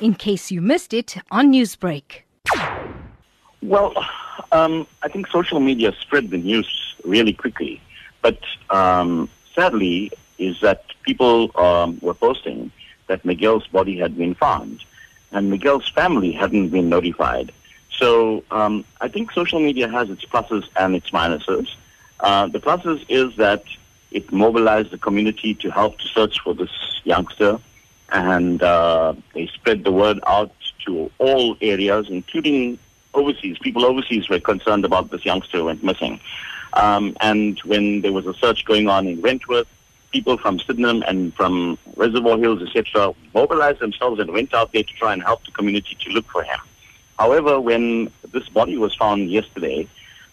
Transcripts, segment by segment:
in case you missed it on Newsbreak. Well, um, I think social media spread the news really quickly, but um, sadly, is that people um, were posting that Miguel's body had been found, and Miguel's family hadn't been notified. So um, I think social media has its pluses and its minuses. Uh, the pluses is that it mobilized the community to help to search for this youngster, and uh, they spread the word out to all areas, including overseas. People overseas were concerned about this youngster who went missing. Um, and when there was a search going on in Wentworth, people from Sydenham and from Reservoir Hills, etc., mobilized themselves and went out there to try and help the community to look for him. However, when this body was found yesterday,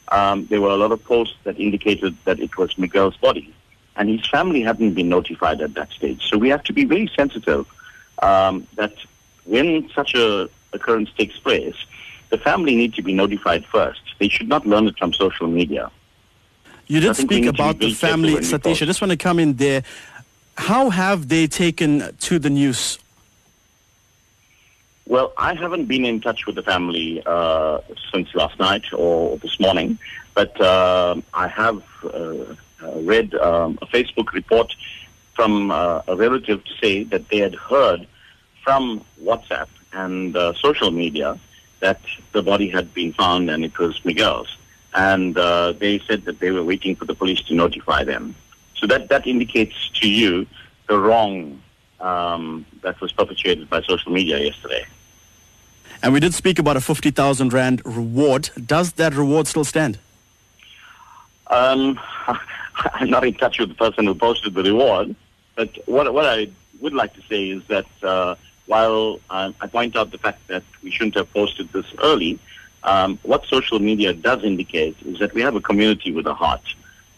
um, there were a lot of posts that indicated that it was Miguel's body, and his family hadn't been notified at that stage. So we have to be very sensitive um, that when such a occurrence takes place, the family need to be notified first. They should not learn it from social media. You did speak about the family, Satish. I just want to come in there. How have they taken to the news? Well, I haven't been in touch with the family uh, since last night or this morning, but uh, I have uh, read um, a Facebook report from uh, a relative to say that they had heard from WhatsApp and uh, social media that the body had been found and it was Miguel's. And they said that they were waiting for the police to notify them. So that, that indicates to you the wrong um, that was perpetrated by social media yesterday. And we did speak about a 50,000 Rand reward. Does that reward still stand? Um, I'm not in touch with the person who posted the reward, but what, what I would like to say is that uh, while I point out the fact that we shouldn't have posted this early, um, what social media does indicate is that we have a community with a heart.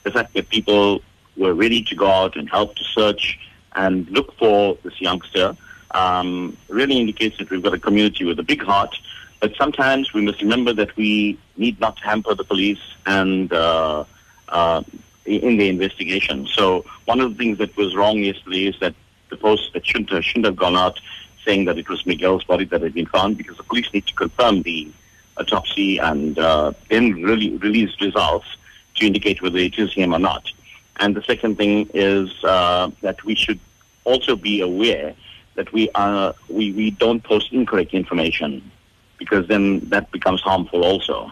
The fact that people were ready to go out and help to search and look for this youngster um, really indicates that we've got a community with a big heart. But sometimes we must remember that we need not hamper the police and uh, uh, in the investigation. So one of the things that was wrong yesterday is that the post that shouldn't have, shouldn't have gone out saying that it was Miguel's body that had been found because the police need to confirm the autopsy and uh, then really release results to indicate whether it is him or not. And the second thing is uh, that we should also be aware that we are we, we don't post incorrect information because then that becomes harmful also.